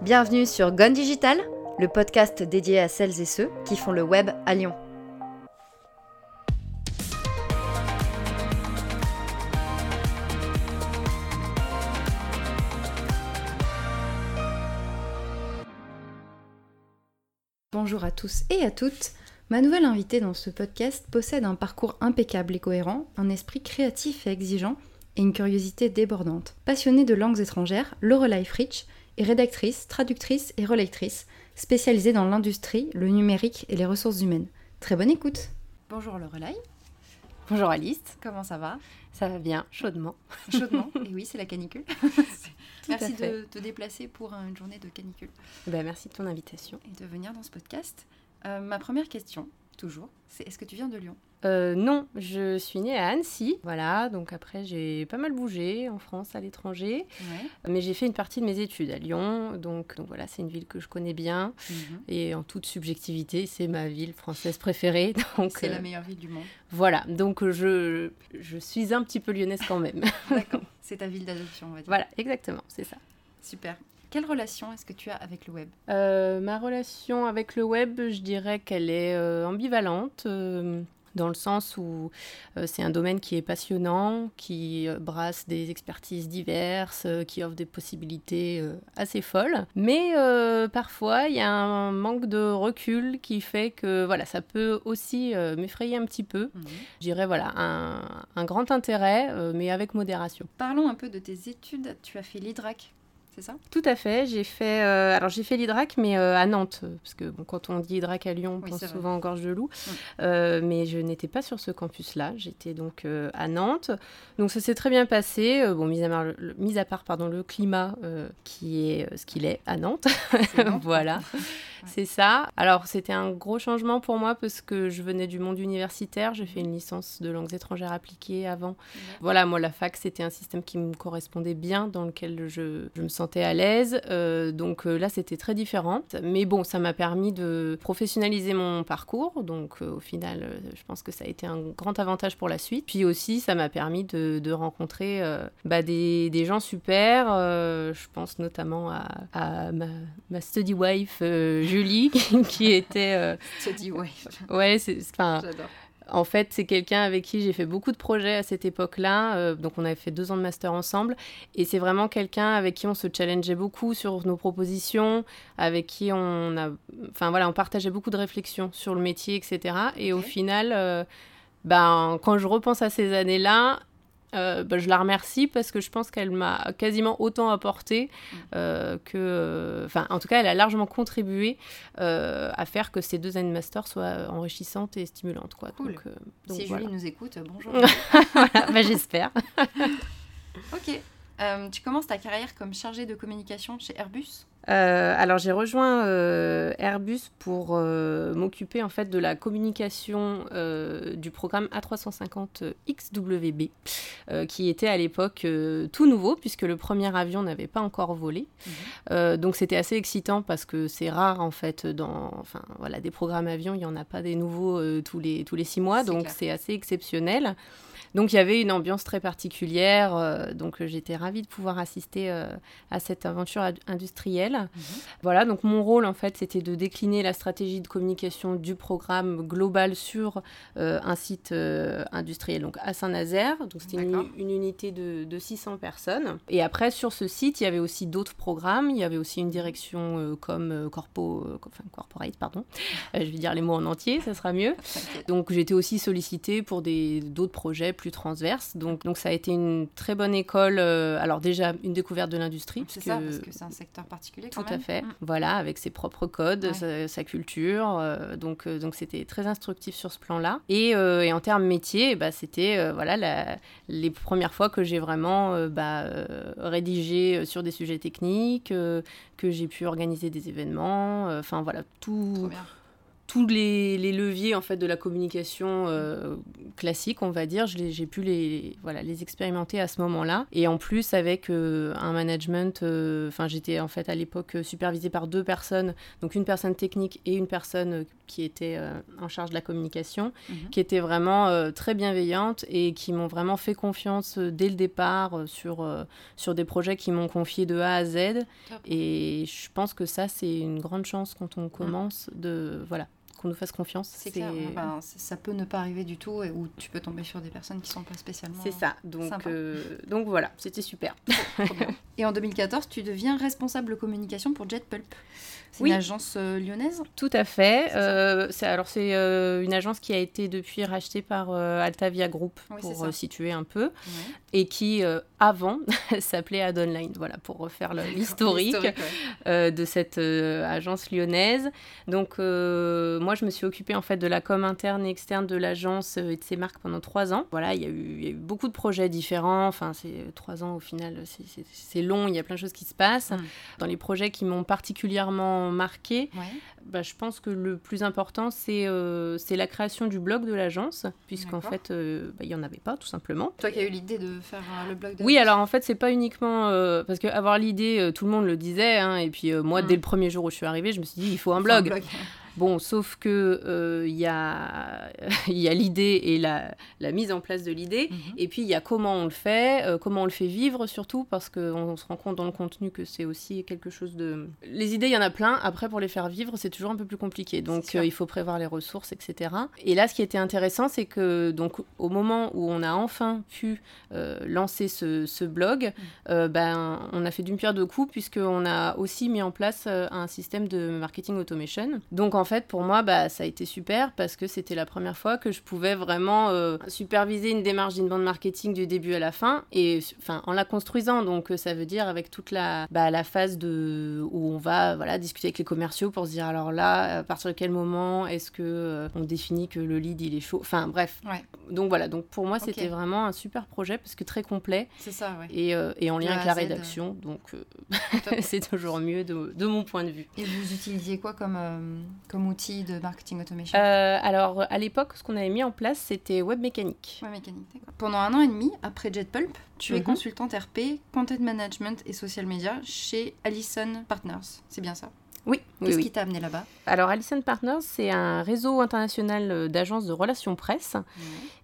Bienvenue sur Gone Digital, le podcast dédié à celles et ceux qui font le web à Lyon. Bonjour à tous et à toutes. Ma nouvelle invitée dans ce podcast possède un parcours impeccable et cohérent, un esprit créatif et exigeant et une curiosité débordante. Passionnée de langues étrangères, Lorelai Fritsch est rédactrice, traductrice et relectrice, spécialisée dans l'industrie, le numérique et les ressources humaines. Très bonne écoute Bonjour Lorelai. Bonjour Alice. Comment ça va? Ça va bien, chaudement. Chaudement, et oui, c'est la canicule. merci de te déplacer pour une journée de canicule. Ben, merci de ton invitation. Et de venir dans ce podcast. Euh, ma première question, toujours, c'est est-ce que tu viens de Lyon? Euh, non, je suis née à Annecy. Voilà, donc après j'ai pas mal bougé en France, à l'étranger. Mais j'ai fait une partie de mes études à Lyon. Donc, donc voilà, c'est une ville que je connais bien. Mhm. Et en toute subjectivité, c'est ma ville française préférée. C'est la euh, meilleure ville du monde. Voilà, donc je, je suis un petit peu lyonnaise quand même. D'accord, c'est ta ville d'adoption, on va dire. Voilà, exactement, c'est ça. Super. Quelle relation est-ce que tu as avec le web? Euh, Ma relation avec le web, je dirais qu'elle est ambivalente dans le sens où euh, c'est un domaine qui est passionnant, qui euh, brasse des expertises diverses, euh, qui offre des possibilités assez folles. Mais parfois, il y a un manque de recul qui fait que voilà, ça peut aussi m'effrayer un petit peu. Mhm. Je dirais voilà, un, un grand intérêt, mais avec modération. Parlons un peu de tes études. Tu as fait l'IDRAC ça? Tout à fait. J'ai fait, euh, alors j'ai fait l'Hydrac, mais euh, à Nantes, parce que bon, quand on dit Hydrac à Lyon, on pense souvent en Gorge de Loup. Euh, mais je n'étais pas sur ce campus-là. J'étais donc à Nantes. Donc ça s'est très bien passé. bon, mis à, part, le, mis à part pardon, le climat qui est ce qu'il est à Nantes. voilà. C'est ça. Alors, c'était un gros changement pour moi parce que je venais du monde universitaire. J'ai fait une licence de langues étrangères appliquées avant. Voilà, moi, la fac, c'était un système qui me correspondait bien, dans lequel je, me sentais à l'aise. Euh, donc euh, là, c'était très différent. Mais bon, ça m'a permis de professionnaliser mon parcours. Donc, euh, au final, je pense que ça a été un grand avantage pour la suite. Puis aussi, ça m'a permis de, rencontrer bah, des, gens super. je pense notamment à, ma, ma, study wife, Julie, qui était. Euh... dis ouais. Ouais, c'est. Enfin. En fait, c'est quelqu'un avec qui j'ai fait beaucoup de projets à cette époque-là. Euh, donc, on avait fait deux ans de master ensemble. Et c'est vraiment quelqu'un avec qui on se challengeait beaucoup sur nos propositions, avec qui on a. Enfin, voilà, on partageait beaucoup de réflexions sur le métier, etc. Et au final. Euh, ben, quand je repense à ces années-là, euh, bah, je la remercie parce que je pense qu'elle m'a quasiment autant apporté mm. euh, que. Enfin, en tout cas, elle a largement contribué euh, à faire que ces deux années de master soient enrichissantes et stimulantes. Quoi. Donc, si Julie nous écoute, bonjour. Bah, j'espère. ok. Tu commences ta carrière comme chargée de communication chez Airbus? Euh, alors j'ai rejoint euh, Airbus pour m'occuper en fait de la communication du programme A350 XWB qui était à l'époque tout nouveau puisque le premier avion n'avait pas encore volé. Mhm. donc c'était assez excitant parce que c'est rare en fait dans enfin voilà des programmes avions il y en a pas des nouveaux tous les tous les six mois donc c'est assez exceptionnel. Donc il y avait une ambiance très particulière. Euh, donc j'étais ravie de pouvoir assister euh, à cette aventure industrielle. Mhm. Voilà, donc mon rôle en fait c'était de décliner la stratégie de communication du programme global sur euh, un site industriel donc à Saint-Nazaire. Donc c'était une, unité de, 600 personnes. Et après sur ce site il y avait aussi d'autres programmes. Il y avait aussi une direction comme corpo, enfin, corporate pardon. je vais dire les mots en entier, ça sera mieux. Donc j'étais aussi sollicitée pour d'autres projets plus transverse. Donc, donc ça a été une très bonne école. Euh, alors déjà, une découverte de l'industrie. C'est ça, parce que c'est un secteur particulier quand Tout à fait. Mm. Voilà, avec ses propres codes, sa, culture. Euh, donc euh, donc c'était très instructif sur ce plan-là. Et, et, en termes métier, bah, c'était voilà la, les premières fois que j'ai vraiment bah, rédigé sur des sujets techniques, que j'ai pu organiser des événements. Enfin voilà, tout tous les, leviers en fait de la communication euh, classique, on va dire, j'ai pu les, voilà, les expérimenter à ce moment-là. Et en plus, avec euh, un management, euh, enfin, j'étais en fait à l'époque supervisée par deux personnes, donc une personne technique et une personne qui était en charge de la communication, Mhm. qui étaient vraiment très bienveillantes et qui m'ont vraiment fait confiance dès le départ sur, sur des projets qui m'ont confié de A à Z. Top. Et je pense que ça, c'est une grande chance quand on commence de voilà qu'on nous fasse confiance. C'est clair, ça peut ne pas arriver du tout et où tu peux tomber sur des personnes qui sont pas spécialement. C'est ça. Donc, euh, donc voilà, c'était super. Et en 2014, tu deviens responsable communication pour JetPulp. C'est Oui. une agence euh, lyonnaise? Tout à fait. Euh, alors c'est euh, une agence qui a été depuis rachetée par Altavia Group Oui, pour situer un peu Ouais. et qui avant s'appelait Adonline. Voilà pour refaire l'historique ouais. de cette agence lyonnaise. Donc moi je me suis occupée en fait de la com interne et externe de l'agence euh, et de ses marques pendant trois ans. Voilà, il y a eu, il y a eu beaucoup de projets différents. Enfin c'est euh, trois ans au final, c'est- long. Il y a plein de choses qui se passent. Mm. Dans les projets qui m'ont particulièrement marqué, Ouais. bah, je pense que le plus important, c'est euh, c'est la création du blog de l'agence, puisqu'en fait, euh, bah, il n'y en avait pas, tout simplement. Toi qui as eu l'idée de faire euh, le blog de Oui, alors en fait, c'est pas uniquement. parce qu'avoir l'idée, euh, tout le monde le disait, hein, et puis moi, Mm. dès le premier jour où je suis arrivée, je me suis dit, il faut un blog. Bon, sauf que euh, il y a, y a l'idée et la, la mise en place de l'idée. Mhm. Et puis il y a comment on le fait, euh, comment on le fait vivre surtout, parce qu'on se rend compte dans le contenu que c'est aussi quelque chose de... Les idées, il y en a plein, après pour les faire vivre, c'est toujours un peu plus compliqué. Donc euh, il faut prévoir les ressources, etc. Et là, ce qui était intéressant, c'est que donc au moment où on a enfin pu euh, lancer ce, ce blog, euh, ben, on a fait d'une pierre deux coups, puisqu'on a aussi mis en place euh, un système de marketing automation. Donc en fait, pour moi, bah, ça a été super, parce que c'était la première fois que je pouvais vraiment euh, superviser une démarche d'inbound marketing du début à la fin, et enfin en la construisant. Donc euh, ça veut dire avec toute la, bah, la phase de où on va voilà discuter avec les commerciaux pour se dire alors là, à partir de quel moment est-ce que euh, on définit que le lead il est chaud? Enfin bref. Ouais. Donc voilà. Donc pour moi, c'était vraiment un super projet parce que très complet C'est ça, ouais. et, euh, et en lien avec la rédaction. Donc c'est toujours mieux de, de mon point de vue. Et vous utilisiez quoi comme, comme outil de marketing automation Euh, alors à l'époque, ce qu'on avait mis en place, c'était Web Mécanique. Ouais, mécanique, d'accord. Pendant un an et demi, après JetPulp, tu es Mhm. consultante RP, Content Management et Social Media chez Allison Partners. C'est bien ça? Oui, Qu'est-ce oui. qui t'a amené là-bas? Alors Allison Partners, c'est un réseau international euh, d'agences de relations presse.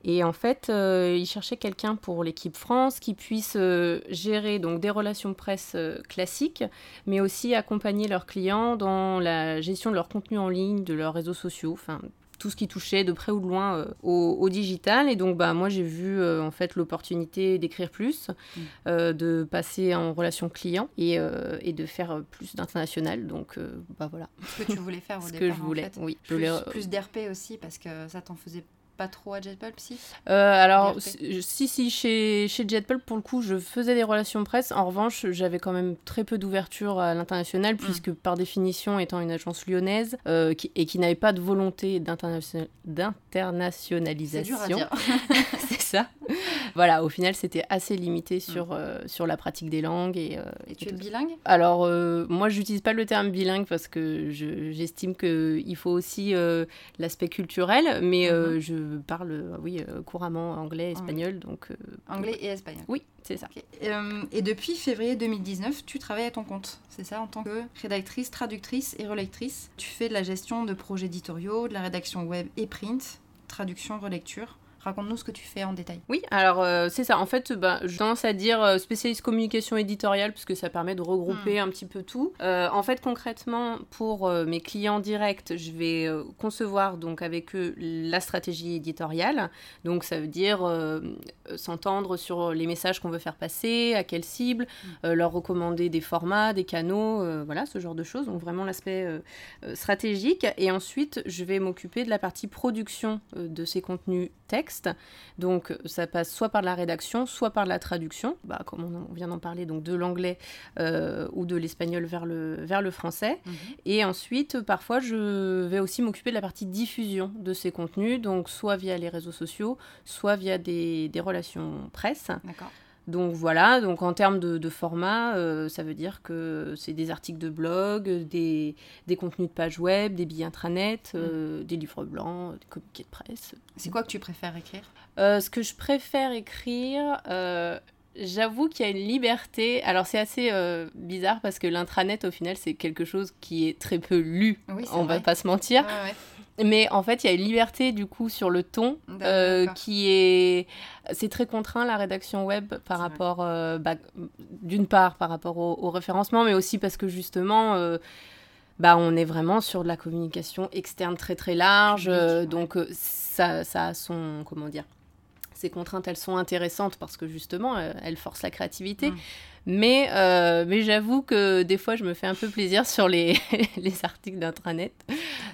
Et en fait, euh, ils cherchaient quelqu'un pour l'équipe France qui puisse euh, gérer donc des relations presse euh, classiques, mais aussi accompagner leurs clients dans la gestion de leur contenu en ligne, de leurs réseaux sociaux, enfin tout ce qui touchait de près ou de loin euh, au, au digital. Et donc, bah, moi, j'ai vu euh, en fait l'opportunité d'écrire plus, Mm. euh, de passer en relation client et, et de faire plus d'international. Donc, bah voilà, Ce que tu voulais faire au ce départ. que je en fait. Oui, Plus, plus d'RP aussi, parce que ça t'en faisait pas trop à JetPulp, si? Euh, alors, si, si, chez, chez JetPulp, pour le coup, je faisais des relations presse. En revanche, j'avais quand même très peu d'ouverture à l'international, puisque par définition, étant une agence lyonnaise, euh, qui- et qui n'avait pas de volonté d'internationalisation, c'est ça. Voilà, au final, c'était assez limité sur, euh, sur la pratique des langues. Et, Et tu es bilingue? Alors, moi, j'utilise pas le terme bilingue parce que je- j'estime qu'il faut aussi l'aspect culturel, mais euh, je parle, euh, oui, euh, couramment anglais, espagnol, donc euh, Anglais et espagnol. oui, c'est ça. Et depuis février 2019, tu travailles à ton compte, c'est ça, en tant que rédactrice, traductrice et relectrice. Tu fais de la gestion de projets éditoriaux, de la rédaction web et print, traduction, relecture. Raconte-nous ce que tu fais en détail. Oui, alors euh, c'est ça. En fait, bah, je tendance à dire euh, spécialiste communication éditoriale puisque ça permet de regrouper un petit peu tout. Euh, en fait, concrètement, pour euh, mes clients directs, je vais concevoir donc avec eux la stratégie éditoriale. Donc ça veut dire s'entendre sur les messages qu'on veut faire passer, à quelle cible, euh, leur recommander des formats, des canaux, voilà, ce genre de choses. Donc vraiment l'aspect stratégique. Et ensuite, je vais m'occuper de la partie production de ces contenus textes. Donc ça passe soit par la rédaction, soit par la traduction, bah, comme on, on vient d'en parler, donc de l'anglais euh, ou de l'espagnol vers le, vers le français. Et ensuite, parfois, je vais aussi m'occuper de la partie diffusion de ces contenus, donc soit via les réseaux sociaux, soit via des, des relations presse. D'accord. Donc voilà, donc en termes de, de format, euh, ça veut dire que c'est des articles de blog, des, des contenus de pages web, des billets intranet, euh, des livres blancs, des communiqués de presse. C'est quoi que tu préfères écrire? Euh, ce que je préfère écrire, j'avoue qu'il y a une liberté. Alors c'est assez bizarre parce que l'intranet au final c'est quelque chose qui est très peu lu, Oui, on va pas se mentir. Ouais. Mais en fait, il y a une liberté du coup sur le ton euh, qui est. C'est très contraint la rédaction web par rapport, euh, bah, d'une part par rapport au, référencement, mais aussi parce que justement, euh, bah, on est vraiment sur de la communication externe très très large. Donc ça, ça a son. Comment dire Ces contraintes, elles sont intéressantes parce que justement, elles forcent la créativité. Mm. Mais, euh, mais j'avoue que des fois, je me fais un peu plaisir sur les, les articles d'intranet.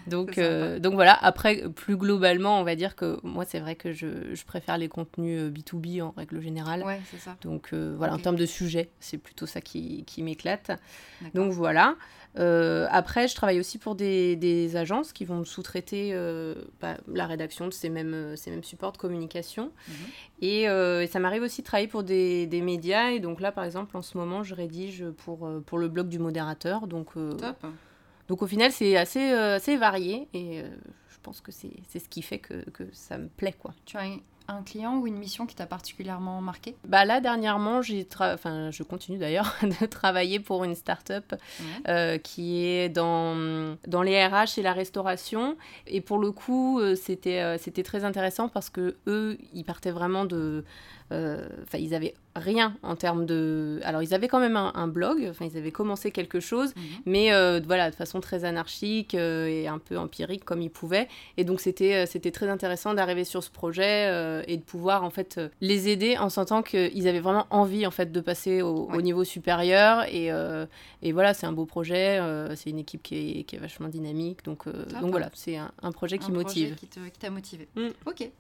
Donc, euh, donc voilà, après, plus globalement, on va dire que moi, c'est vrai que je, je, préfère les contenus B2B euh, en règle générale. Ouais, c'est ça. Donc voilà, en termes de sujet, c'est plutôt ça qui, qui m'éclate. Donc voilà. Euh, après, je travaille aussi pour des, des agences qui vont sous-traiter euh, bah, la rédaction de ces mêmes, ces mêmes supports de communication. Mhm. Euh, et, ça m'arrive aussi de travailler pour des, des, médias. Et donc là, par exemple, en ce moment, je rédige pour, pour le blog du modérateur. Donc, Top. donc au final, c'est assez, assez varié. Et je pense que c'est ce qui fait que, que, ça me plaît. Quoi. Tu as un client ou une mission qui t'a particulièrement marqué? Bah là dernièrement, j'ai enfin je continue d'ailleurs de travailler pour une start-up euh, qui est dans dans les RH et la restauration. Et pour le coup, euh, c'était euh, c'était très intéressant parce que eux, ils partaient vraiment de euh, enfin, ils avaient rien en termes de. Alors, ils avaient quand même un, blog, enfin, ils avaient commencé quelque chose, mhm. mais euh, voilà, de façon très anarchique euh, et un peu empirique comme ils pouvaient. Et donc, c'était c'était très intéressant d'arriver sur ce projet et de pouvoir en fait les aider en sentant qu'ils avaient vraiment envie en fait de passer au, niveau supérieur. Et, et voilà, c'est un beau projet, c'est une équipe qui est, qui est, vachement dynamique. Donc, donc voilà, c'est un, projet qui motive. Projet qui t'a motivé. Mm. Ok.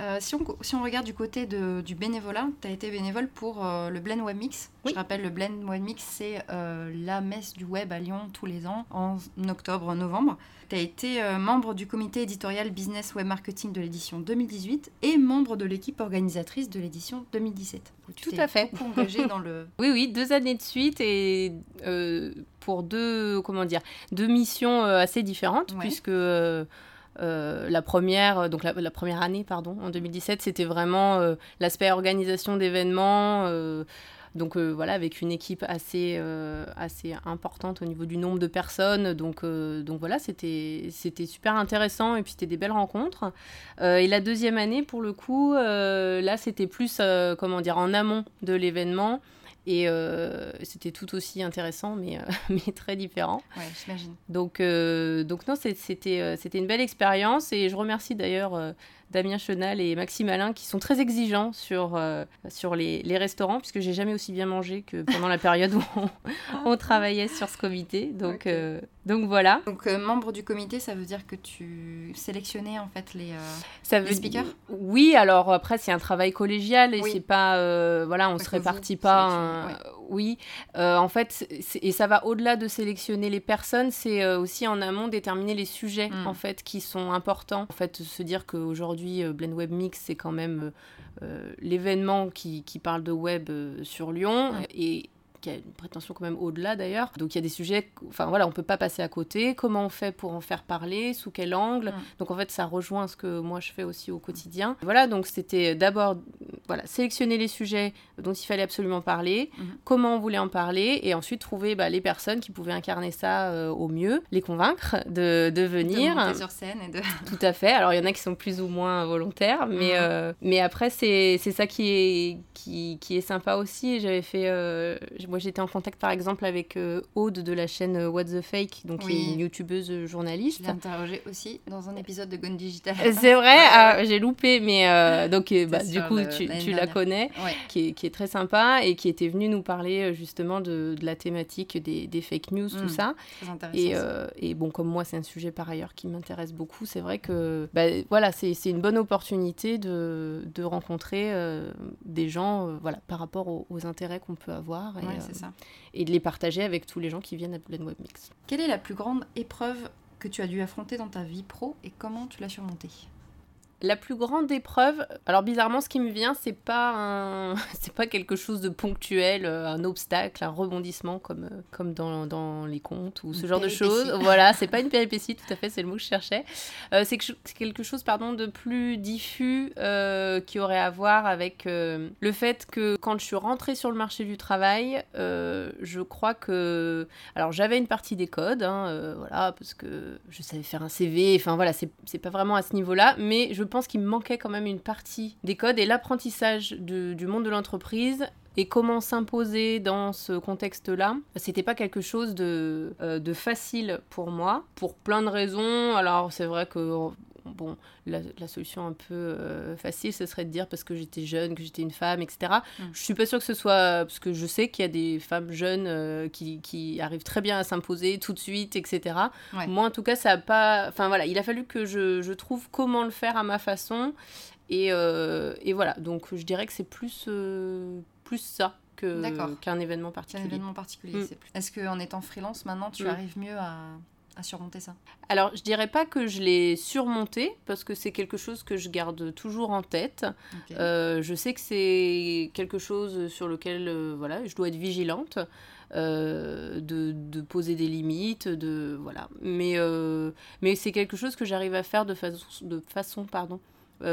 Euh, si, on, si, on, regarde du côté de, du bénévolat, tu as été bénévole pour euh, le Blend Web Mix. Je rappelle, le Blend Web Mix, c'est euh, la messe du web à Lyon tous les ans, en octobre-novembre. Tu as été membre du comité éditorial Business Web Marketing de l'édition 2018 et membre de l'équipe organisatrice de l'édition 2017. Tout à fait. engagé dans le... Oui, oui, deux années de suite et pour deux, comment dire, deux missions assez différentes, puisque euh, la première, donc la, première année, en 2017, c'était vraiment euh, l'aspect organisation d'événements. Euh, donc voilà, avec une équipe assez, assez importante au niveau du nombre de personnes. Donc, donc voilà, c'était super intéressant et puis c'était des belles rencontres. et la deuxième année, pour le coup, là, c'était plus, comment dire, en amont de l'événement. Et euh, c'était tout aussi intéressant, mais, euh, mais très différent. Ouais, j'imagine. Donc, euh, donc non, c'était, c'était une belle expérience. Et je remercie d'ailleurs Damien Chenal et Maxime Alain qui sont très exigeants sur, euh, sur les, les, restaurants, puisque j'ai jamais aussi bien mangé que pendant la période où on, travaillait sur ce comité. Donc, euh, donc voilà. Donc euh, membre du comité, ça veut dire que tu sélectionnais en fait les, ça veut speakers Oui, alors après c'est un travail collégial et c'est pas voilà, on se répartit pas. Oui, en fait, et ça va au-delà de sélectionner les personnes, c'est aussi en amont déterminer les sujets hmm. en fait qui sont importants. En fait, se dire qu'aujourd'hui euh, Blend Web Mix, c'est quand même euh, euh, l'événement qui, qui, parle de web sur Lyon. Et qui a une prétention quand même au-delà d'ailleurs. Donc il y a des sujets, enfin voilà, on peut pas passer à côté. Comment on fait pour en faire parler? Sous quel angle? Donc en fait, ça rejoint ce que moi je fais aussi au quotidien. Voilà, donc c'était d'abord voilà, sélectionner les sujets dont il fallait absolument parler, mhm. comment on voulait en parler, et ensuite trouver bah, les personnes qui pouvaient incarner ça euh, au mieux, les convaincre de, de venir. De sur scène et de... Tout à fait. Alors il y en a qui sont plus ou moins volontaires, mais, mhm. euh, mais après c'est ça qui est, qui, qui, est sympa aussi. J'avais fait... Euh, moi, j'étais en contact par exemple avec euh, Aude de la chaîne euh, What the Fake, donc qui est une youtubeuse euh, journaliste. Je l'ai interrogée aussi dans un épisode de Gone Digital. C'est vrai, ah, j'ai loupé, mais donc bah, du coup, tu, tu la connais, qui, est, qui, est, très sympa et qui était venue nous parler justement de, de la thématique des, des, fake news, tout mm. ça. Très intéressant. Et, et, bon, comme moi, c'est un sujet par ailleurs qui m'intéresse beaucoup. C'est vrai que bah, voilà, c'est une bonne opportunité de, de rencontrer des gens voilà, par rapport aux, aux intérêts qu'on peut avoir. Et, ça. Et de les partager avec tous les gens qui viennent à Blend Web Mix. Quelle est la plus grande épreuve que tu as dû affronter dans ta vie pro et comment tu l'as surmontée? La plus grande épreuve, alors bizarrement, ce qui me vient, c'est pas un, c'est pas quelque chose de ponctuel, euh, un obstacle, un rebondissement comme, euh, comme dans, dans les contes ou ce genre de choses. Voilà, c'est pas une péripétie, tout à fait, c'est le mot que je cherchais. Euh, c'est quelque chose, pardon, de plus diffus qui aurait à voir avec le fait que quand je suis rentrée sur le marché du travail, je crois que, alors j'avais une partie des codes, hein, voilà, parce que je savais faire un CV, enfin voilà, c'est pas vraiment à ce niveau-là, mais je pense qu'il me manquait quand même une partie des codes et l'apprentissage du monde de l'entreprise et comment s'imposer dans ce contexte-là, c'était pas quelque chose de, euh, de facile pour moi, pour plein de raisons. Alors c'est vrai que bon, la, solution un peu euh, facile, ce serait de dire parce que j'étais jeune, que j'étais une femme, etc. Mm. Je suis pas sûre que ce soit parce que je sais qu'il y a des femmes jeunes euh, qui, qui, arrivent très bien à s'imposer tout de suite, etc. Moi, en tout cas, ça a pas. Enfin voilà, il a fallu que je, je trouve comment le faire à ma façon. Et, euh, et voilà, donc je dirais que c'est plus, plus ça qu'un événement particulier. événement particulier. Mm. Est-ce qu'en étant freelance, maintenant, tu mm. arrives mieux à, à surmonter ça Alors, je dirais pas que je l'ai surmonté, parce que c'est quelque chose que je garde toujours en tête. Euh, je sais que c'est quelque chose sur lequel euh, voilà, je dois être vigilante. Euh, de, de, poser des limites, de voilà. Mais, mais c'est quelque chose que j'arrive à faire de façon, de façon pardon,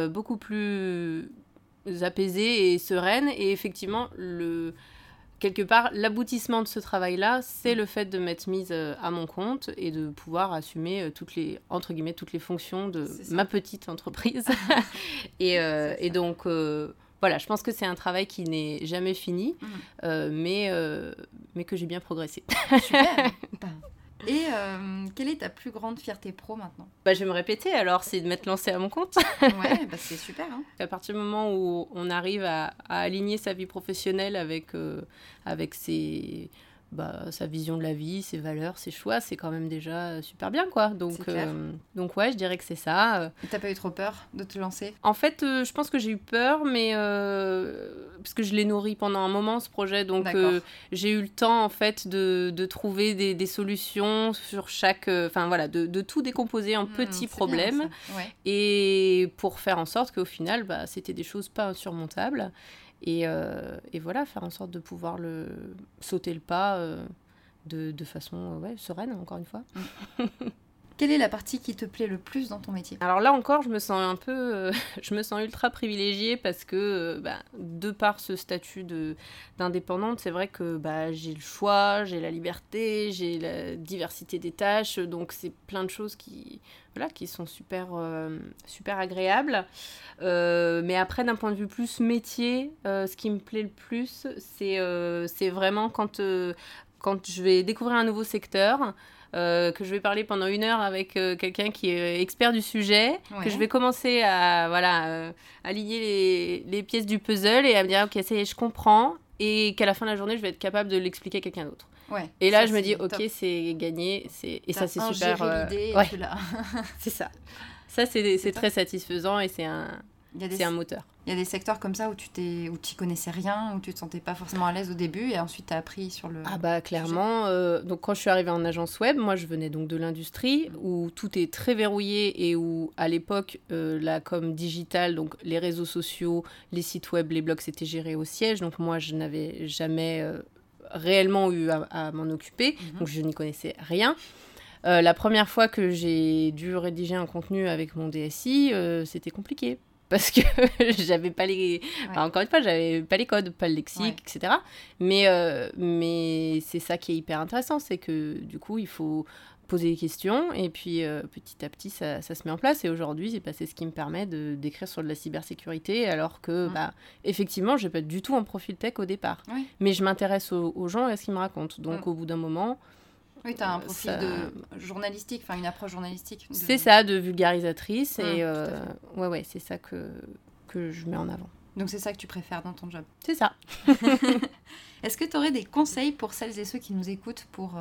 beaucoup plus apaisée et sereine. Et effectivement, le, quelque part, l'aboutissement de ce travail-là, c'est le fait de m'être mise euh, à mon compte et de pouvoir assumer euh, toutes les, entre guillemets, toutes les fonctions de ma petite entreprise. et, euh, et, donc, voilà, je pense que c'est un travail qui n'est jamais fini, mmh. mais, mais que j'ai bien progressé. Super Et euh, quelle est ta plus grande fierté pro maintenant? Bah, Je vais me répéter, alors c'est de m'être lancée à mon compte. ouais, bah, c'est super. Hein. À partir du moment où on arrive à, aligner sa vie professionnelle avec, euh, avec ses bah, sa vision de la vie, ses valeurs, ses choix, c'est quand même déjà super bien, quoi. Donc, euh, donc ouais, je dirais que c'est ça. Et t'as pas eu trop peur de te lancer? En fait, euh, je pense que j'ai eu peur, mais euh, parce que je l'ai nourri pendant un moment ce projet, donc j'ai eu le temps en fait de, de trouver des, des, solutions sur chaque, enfin voilà, de, de, tout décomposer en mmh, petits problèmes. et pour faire en sorte qu'au final, bah, c'était des choses pas insurmontables. Et, euh, et, voilà, faire en sorte de pouvoir le, sauter le pas euh, de, de, façon euh, ouais, sereine, encore une fois. Quelle est la partie qui te plaît le plus dans ton métier? Alors là encore, je me sens un peu, je me sens ultra privilégiée parce que bah, de par ce statut d'indépendante, c'est vrai que bah, j'ai le choix, j'ai la liberté, j'ai la diversité des tâches, donc c'est plein de choses qui, voilà, qui sont super, euh, super agréables. Euh, mais après, d'un point de vue plus métier, euh, ce qui me plaît le plus, c'est c'est vraiment quand je vais découvrir un nouveau secteur. Que je vais parler pendant une heure avec quelqu'un qui est expert du sujet, que je vais commencer à voilà aligner les, les, pièces du puzzle et à me dire ok ça je comprends et qu'à la fin de la journée je vais être capable de l'expliquer à quelqu'un d'autre et là, je me dis, ok, c'est gagné. Et ça, c'est super. Euh... c'est ça. Ça, c'est très satisfaisant et c'est un, c'est un moteur. Il y a des secteurs comme ça où tu t'es où connaissais rien, où tu te sentais pas forcément à l'aise au début et ensuite tu as appris sur le Ah bah clairement euh, donc quand je suis arrivée en agence web, moi je venais donc de l'industrie où tout est très verrouillé et où à l'époque euh, la com digitale donc les réseaux sociaux, les sites web, les blogs c'était géré au siège donc moi je n'avais jamais euh, réellement eu à, m'en occuper, mhm. donc je n'y connaissais rien. Euh, la première fois que j'ai dû rédiger un contenu avec mon DSI, c'était compliqué parce que j'avais pas les encore une fois j'avais pas les codes pas le lexique etc mais euh, mais c'est ça qui est hyper intéressant c'est que du coup il faut poser des questions et puis euh, petit à petit ça, ça, se met en place. Et aujourd'hui c'est ce qui me permet de d'écrire sur de la cybersécurité alors que mmh. bah effectivement j'ai pas du tout un profil tech au départ. Mais je m'intéresse aux, gens et à ce qu'ils me racontent. Donc mmh. au bout d'un moment oui, tu as un euh, profil de journalistique, enfin une approche journalistique. C'est ça, de vulgarisatrice. Mmh, et euh, ouais, ouais, c'est ça que, que je mets en avant. Donc c'est ça que tu préfères dans ton job? C'est ça. Est-ce que tu aurais des conseils pour celles et ceux qui nous écoutent pour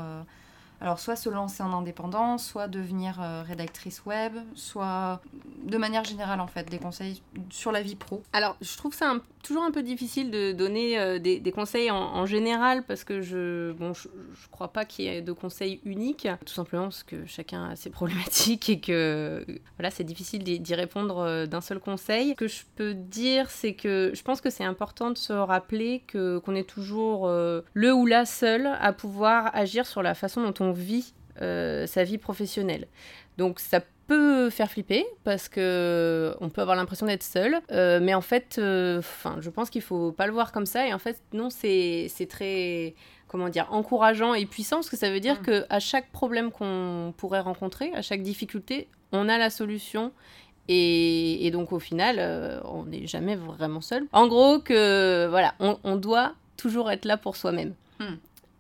alors soit se lancer en indépendant, soit devenir euh, rédactrice web, soit de manière générale en fait des conseils sur la vie pro. Alors je trouve ça toujours un peu difficile de donner euh, des, conseils en, général parce que je bon je, crois pas qu'il y ait de conseils uniques, tout simplement parce que chacun a ses problématiques et que voilà c'est difficile d'y répondre euh, d'un seul conseil. Ce que je peux dire c'est que je pense que c'est important de se rappeler que qu'on est toujours le ou la seule à pouvoir agir sur la façon dont on vit euh, sa vie professionnelle. Donc ça peut faire flipper parce que on peut avoir l'impression d'être seul, euh, mais en fait, euh, enfin, je pense qu'il faut pas le voir comme ça. Et en fait, non, c'est très comment dire encourageant et puissant parce que ça veut dire mm. que à chaque problème qu'on pourrait rencontrer, à chaque difficulté, on a la solution et, donc au final, on n'est jamais vraiment seul. En gros, que voilà, on, doit toujours être là pour soi-même. Mm.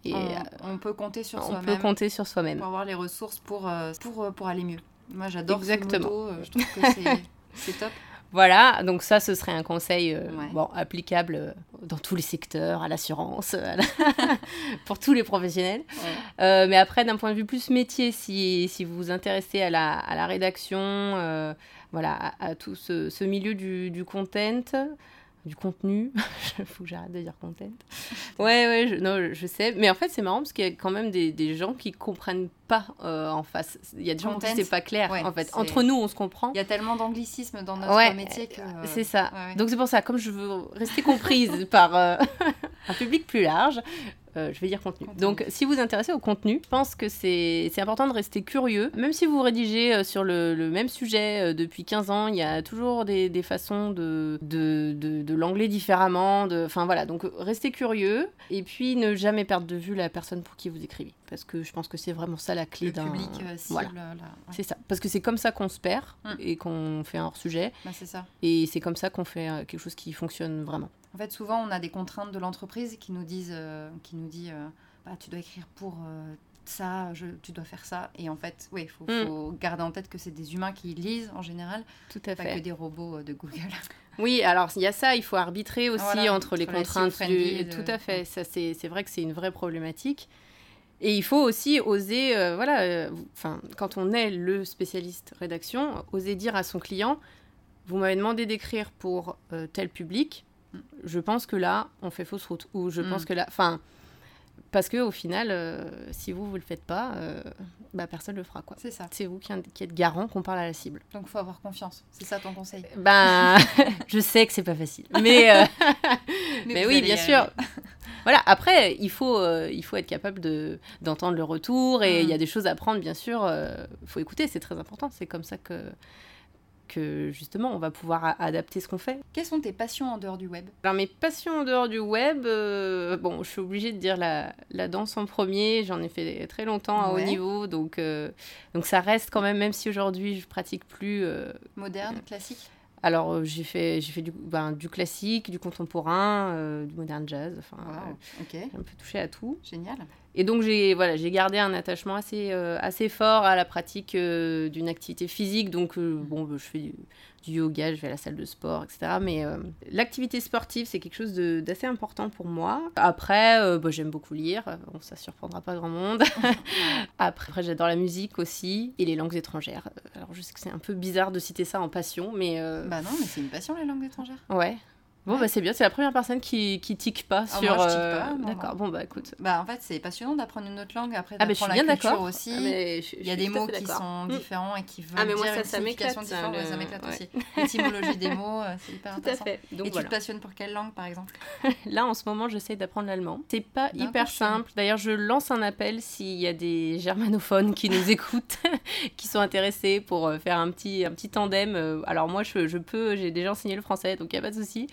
Et euh, on, peut compter sur soi-même. On peut compter sur soi-même. Pour avoir les ressources pour, euh, pour, euh, pour aller mieux. Moi, j'adore Exactement. Moto, je trouve que c'est top. Voilà, donc ça, ce serait un conseil bon, applicable dans tous les secteurs, à l'assurance, pour tous les professionnels. mais après, d'un point de vue plus métier, si, si vous vous intéressez à la, à la rédaction, voilà, à, tout ce, ce milieu du, du content, du contenu. Faut que j'arrête de dire content. Ouais, ouais, je, non, je sais. Mais en fait, c'est marrant parce qu'il y a quand même des, des gens qui comprennent pas euh, en face. Il y a des gens qui c'est pas clair. en fait, entre nous, on se comprend. Il y a tellement d'anglicisme dans notre métier que. C'est ça. Donc c'est pour ça, comme je veux rester comprise par euh, un public plus large, euh, je vais dire contenu. Donc, si vous vous intéressez au contenu, je pense que c'est important de rester curieux. Même si vous rédigez euh, sur le, le même sujet euh, depuis 15 ans, il y a toujours des, des façons de, de, de, de l'anglais différemment. Enfin, voilà. Donc, restez curieux. Et puis, ne jamais perdre de vue la personne pour qui vous écrivez. Parce que je pense que c'est vraiment ça la clé d'un. public. Voilà. C'est ça. Parce que c'est comme ça qu'on se perd hum. et qu'on fait un hors-sujet. Bah, c'est ça. Et c'est comme ça qu'on fait quelque chose qui fonctionne vraiment. En fait, souvent, on a des contraintes de l'entreprise qui nous disent, euh, qui nous dit, euh, bah, tu dois écrire pour euh, ça, je, tu dois faire ça. Et en fait, oui, il mm. faut, garder en tête que c'est des humains qui lisent en général, tout à pas fait. que des robots de Google. Oui, alors il y a ça, il faut arbitrer aussi entre les contraintes du... Tout à fait, ça c'est vrai que c'est une vraie problématique. Et il faut aussi oser, voilà, enfin, quand on est le spécialiste rédaction, oser dire à son client, vous m'avez demandé d'écrire pour tel public, je pense que là, on fait fausse route. Ou je pense mm. que là. Enfin. Parce que au final, euh, si vous, vous le faites pas, euh, bah, personne le fera. quoi. C'est ça. C'est vous qui, êtes garant qu'on parle à la cible. Donc il faut avoir confiance. C'est ça ton conseil Ben, je sais que c'est pas facile. Mais, euh, mais, oui, bien sûr. voilà, après, il faut, il faut être capable d'entendre le retour et il y a mm. des choses à prendre, bien sûr. Il faut écouter, c'est très important. C'est comme ça que que justement on va pouvoir adapter ce qu'on fait. Quelles sont tes passions en dehors du web? Alors mes passions en dehors du web, euh, bon je suis obligée de dire la, la danse en premier, j'en ai fait très longtemps à haut niveau, donc, euh, donc ça reste quand même, même si aujourd'hui je pratique plus... Euh, Moderne, classique? alors, j'ai fait, j'ai fait du, ben, du classique, du contemporain, du moderne jazz. Enfin, j'ai un peu touché à tout. Génial. Et donc j'ai voilà, j'ai gardé un attachement assez, euh, assez fort à la pratique euh, d'une activité physique. Donc euh, bon, je fais du, yoga, je vais à la salle de sport, etc. Mais l'activité sportive, c'est quelque chose d'assez important pour moi. Après, bah, j'aime beaucoup lire. Bon, ça surprendra pas grand monde. Après, j'adore la musique aussi et les langues étrangères. Alors je sais que c'est un peu bizarre de citer ça en passion, mais... Bah non, mais c'est une passion les langues étrangères. Ouais. Bon, bah c'est bien, c'est la première personne qui, qui tique pas ah, sur. Moi, je tique euh, pas. D'accord, bon, bah écoute. Bah en fait, c'est passiétymment d'apprendre une autre langue. Après, ah, bah, je suis bien d'accord aussi. Ah, Il y a des mots qui sont mm. différents et qui veulent ah, mais moi, dire ça, une signification différente. Ça m'éclate aussi. L'étymologie des mots, euh, c'est hyper Tout intéressant. À fait. Donc, et tu te passionnes pour quelle langue, par exemple? Là, en ce moment, j'essaie d'apprendre l'allemand. C'est pas hyper simple. D'ailleurs, je lance un appel s'il y a des germanophones qui nous écoutent, qui sont intéressés pour euh, faire un petit, un petit tandem. Alors, moi, je, je peux, j'ai déjà enseigné le français, donc il n'y a pas de souci.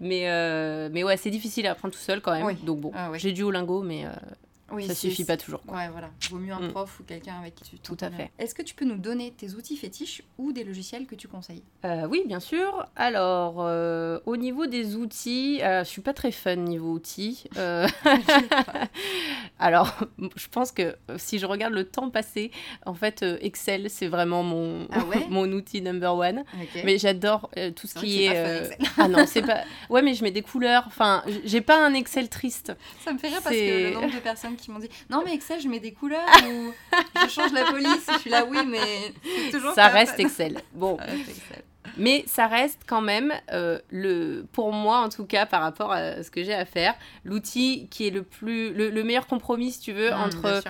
Mais euh, mais ouais, c'est difficile à apprendre tout seul quand même. Donc bon, ah j'ai du Olingo, mais euh, oui, ça suffit pas toujours. Quoi. Ouais, voilà. Vaut mieux un mm. prof ou quelqu'un avec qui tu Tout à fait. Est-ce que tu peux nous donner tes outils fétiches ou des logiciels que tu conseilles? Euh, Oui, bien sûr. Alors, au niveau des outils, je suis pas très fun niveau outils. Alors, je pense que si je regarde le temps passé, en fait, euh, Excel, c'est vraiment mon, Ah ouais? mon outil number one. Mais j'adore euh, tout ce qui est. pas euh, ah non, c'est pas. Ouais, mais je mets des couleurs. Enfin, j'ai pas un Excel triste. Ça me fait rire parce que le nombre de personnes qui m'ont dit Non, mais Excel, je mets des couleurs ou je change la police. Je suis là, oui, mais toujours Ça reste. Excel. Bon, Ça reste Excel. mais ça reste quand même euh, le, pour moi en tout cas, par rapport à ce que j'ai à faire, l'outil qui est le plus, le, le meilleur compromis, si tu veux, Mmh, bien entre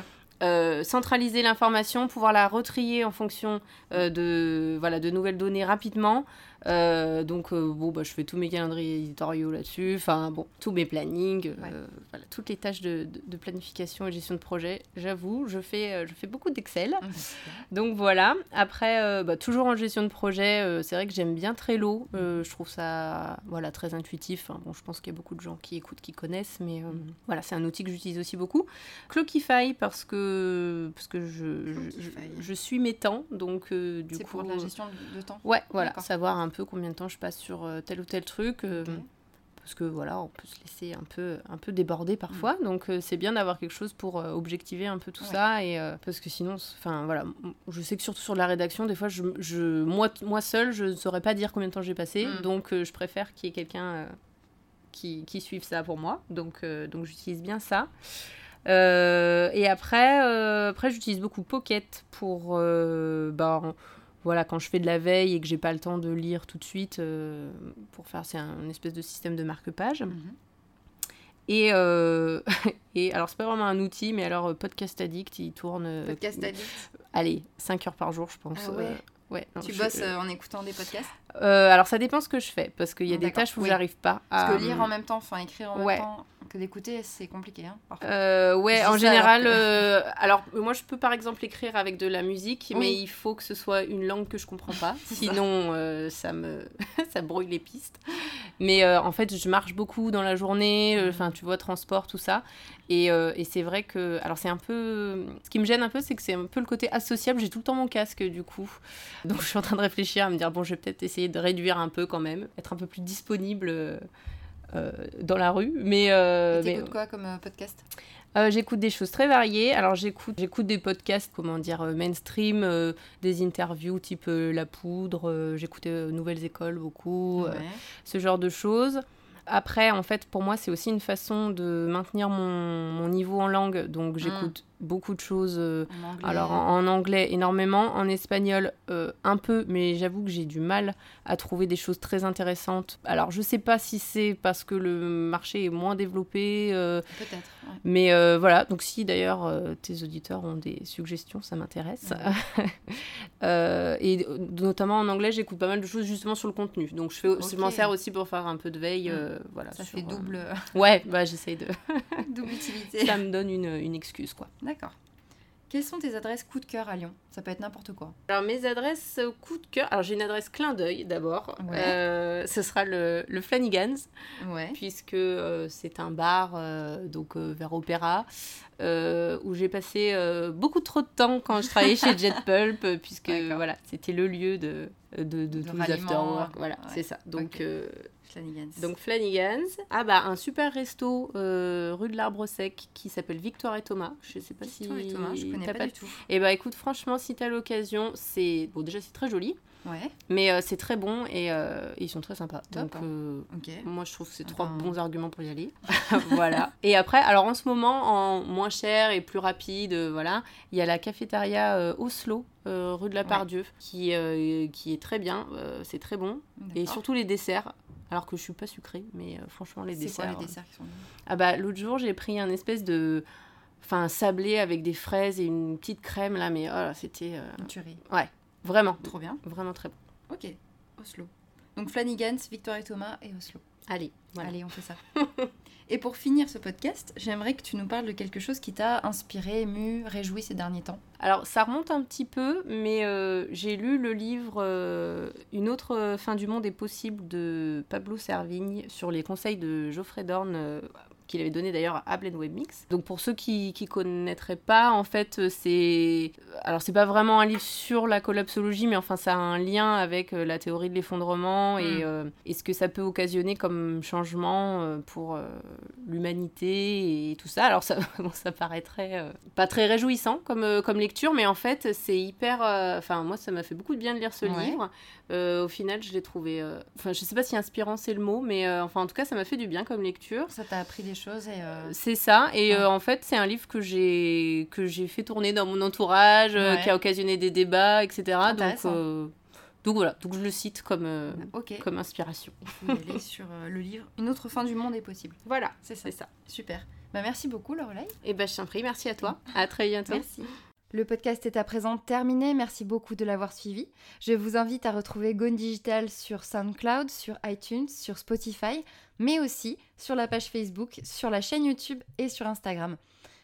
euh, centraliser l'information, pouvoir la retrier en fonction euh, de, voilà, de nouvelles données rapidement. Euh, donc, euh, bon, bah, je fais tous mes calendriers éditoriaux là-dessus, enfin, bon, tous mes plannings, euh, voilà, toutes les tâches de, de- de planification et gestion de projet. J'avoue, je fais, je fais beaucoup d'Excel. Ah, bah. Donc voilà, après, bah, toujours en gestion de projet, c'est vrai que j'aime bien Trello. Je trouve ça voilà, très intuitif. Bon, je pense qu'il y a beaucoup de gens qui écoutent, qui connaissent, mais euh, voilà, c'est un outil que j'utilise aussi beaucoup. Clockify, parce que, parce que je, je, suis mes temps, donc du C'est coup... pour de la gestion de temps. Ouais, voilà, savoir un peu combien de temps je passe sur euh, tel ou tel truc. euh. Parce que voilà, on peut se laisser un peu, un peu déborder parfois. Donc euh, c'est bien d'avoir quelque chose pour objectiver un peu tout Mm. Ouais. ça. Et, parce que sinon, enfin voilà, je sais que surtout sur la rédaction, des fois, je, je, moi, moi seule, je ne saurais pas dire combien de temps j'ai passé. Mm. Donc je préfère qu'il y ait quelqu'un qui, qui suive ça pour moi. Donc, donc j'utilise bien ça. Euh, et après, euh, après j'utilise beaucoup Pocket pour euh, bah, voilà, quand je fais de la veille et que j'ai pas le temps de lire tout de suite, euh, pour faire, c'est un espèce de système de marque-page. Mhm. Et, euh, et alors, c'est pas vraiment un outil, mais alors, euh, Podcast Addict, il tourne. Podcast addict. Allez, 5 heures par jour, je pense. Ah ouais. ouais, non, Tu je- bosses euh, en écoutant des podcasts? Euh, alors, ça dépend ce que je fais, parce qu'il y a des D'accord, tâches où oui. j'arrive pas à. Parce que lire en même temps, enfin écrire en ouais. même temps que d'écouter, c'est compliqué. Hein. Euh, ouais, en général, alors euh, alors moi je peux par exemple écrire avec de la musique, mais il faut que ce soit une langue que je comprends pas, sinon euh, ça me ça brouille les pistes. Mais en fait, je marche beaucoup dans la journée, euh, enfin tu vois transport tout ça, et, et c'est vrai que alors c'est un peu ce qui me gêne un peu, c'est que c'est un peu le côté associable. J'ai tout le temps mon casque du coup, donc je suis en train de réfléchir à me dire bon, je vais peut-être essayer de réduire un peu quand même, être un peu plus disponible. Euh, dans la rue, mais, euh, mais quoi comme euh, podcast? Euh, j'écoute des choses très variées. Alors j'écoute, j'écoute des podcasts, comment dire, mainstream, euh, des interviews type euh, La Poudre. euh, Nouvelles Écoles beaucoup, Ouais. ce genre de choses. Après, en fait, pour moi, c'est aussi une façon de maintenir mon, mon niveau en langue. Donc j'écoute beaucoup de choses. euh, En alors en, en anglais énormément, en espagnol euh, un peu, mais j'avoue que j'ai du mal à trouver des choses très intéressantes. Alors je sais pas si c'est parce que le marché est moins développé, euh, Peut-être. ouais. mais voilà, donc si d'ailleurs tes auditeurs ont des suggestions, ça m'intéresse. Et notamment en anglais, j'écoute pas mal de choses justement sur le contenu. Donc je, fais, je m'en sers aussi pour faire un peu de veille. Voilà, Ça sur, fait double, Ouais, bah j'essaye de. double utilité. ça me donne une, une excuse quoi. D'accord. Quelles sont tes adresses coup de cœur à Lyon? Ça peut être n'importe quoi. Alors mes adresses euh, coup de cœur. Alors j'ai une adresse clin d'œil d'abord. Ouais. Euh, ce sera le, le Flanagan's. Ouais. puisque euh, c'est un bar euh, donc vers Opéra où j'ai passé beaucoup trop de temps quand je travaillais chez Jet Pulp puisque voilà c'était le lieu de de, de, De tous les afterwork voilà ouais. c'est ça donc. Flanagan's. donc Flanagan's ah bah un super resto euh, rue de l'Arbre Sec qui s'appelle Victoire et Thomas je sais pas Victoire si et Thomas, je connais t'as pas, du tout. et bah écoute franchement si t'as l'occasion c'est bon déjà c'est très joli Ouais. mais euh, c'est très bon et euh, ils sont très sympas Top. donc euh, moi, je trouve que c'est trois bons arguments pour y aller. voilà. Et après, alors en ce moment, en moins cher et plus rapide, voilà, il y a la cafétéria Oslo, rue de la Ouais. Pardieu, qui, euh, qui est très bien. c'est très bon. Et surtout les desserts. Alors que je suis pas sucrée, mais franchement, les C'est quoi desserts. les desserts qui sont bons Ah bah, l'autre jour, j'ai pris un espèce de. Enfin, sablé avec des fraises et une petite crème là, mais oh c'était euh, Une tuerie. Vraiment, Trop bien. vraiment très bon. Ok. Oslo. Donc Flanagan's, Victoire et Thomas et Oslo. Allez, voilà. Allez, on fait ça. et pour finir ce podcast, j'aimerais que tu nous parles de quelque chose qui t'a inspiré, ému, réjoui ces derniers temps. Alors, ça remonte un petit peu, mais euh, j'ai lu le livre euh, Une autre fin du monde est possible de Pablo Servigne sur les conseils de Geoffrey Dorn, euh, qu'il avait donné d'ailleurs à Blend Web Mix. Donc pour ceux qui ne connaîtraient pas, en fait, c'est... Alors c'est pas vraiment un livre sur la collapsologie, mais enfin ça a un lien avec la théorie de l'effondrement et, mm. et, ce que ça peut occasionner comme changement pour l'humanité et tout ça. Alors ça, ça paraîtrait pas très réjouissant comme, comme lecture, mais en fait c'est hyper... Enfin moi ça m'a fait beaucoup de bien de lire ce livre. Euh, au final, je l'ai trouvé. Euh, enfin, je sais pas si inspirant c'est le mot, mais euh, enfin, en tout cas, ça m'a fait du bien comme lecture. Ça t'a appris des choses et. C'est ça. Et en fait, c'est un livre que j'ai que j'ai fait tourner dans mon entourage, qui a occasionné des débats, etc. Donc. Donc voilà, donc je le cite comme, comme inspiration. aller sur le livre Une autre fin du monde est possible. Voilà, c'est ça. ça. Super. Bah, merci beaucoup, Lorelai. Et bah, je t'en prie, merci à toi. À très bientôt. Merci. Le podcast est à présent terminé, merci beaucoup de l'avoir suivi. Je vous invite à retrouver Gone Digital sur SoundCloud, sur iTunes, sur Spotify, mais aussi sur la page Facebook, sur la chaîne YouTube et sur Instagram.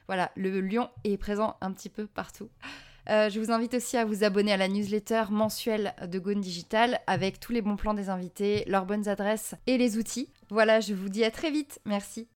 Voilà, le lion est présent un petit peu partout. Euh, je vous invite aussi à vous abonner à la newsletter mensuelle de Gone Digital avec tous les bons plans des invités, leurs bonnes adresses et les outils. Voilà, je vous dis à très vite. Merci.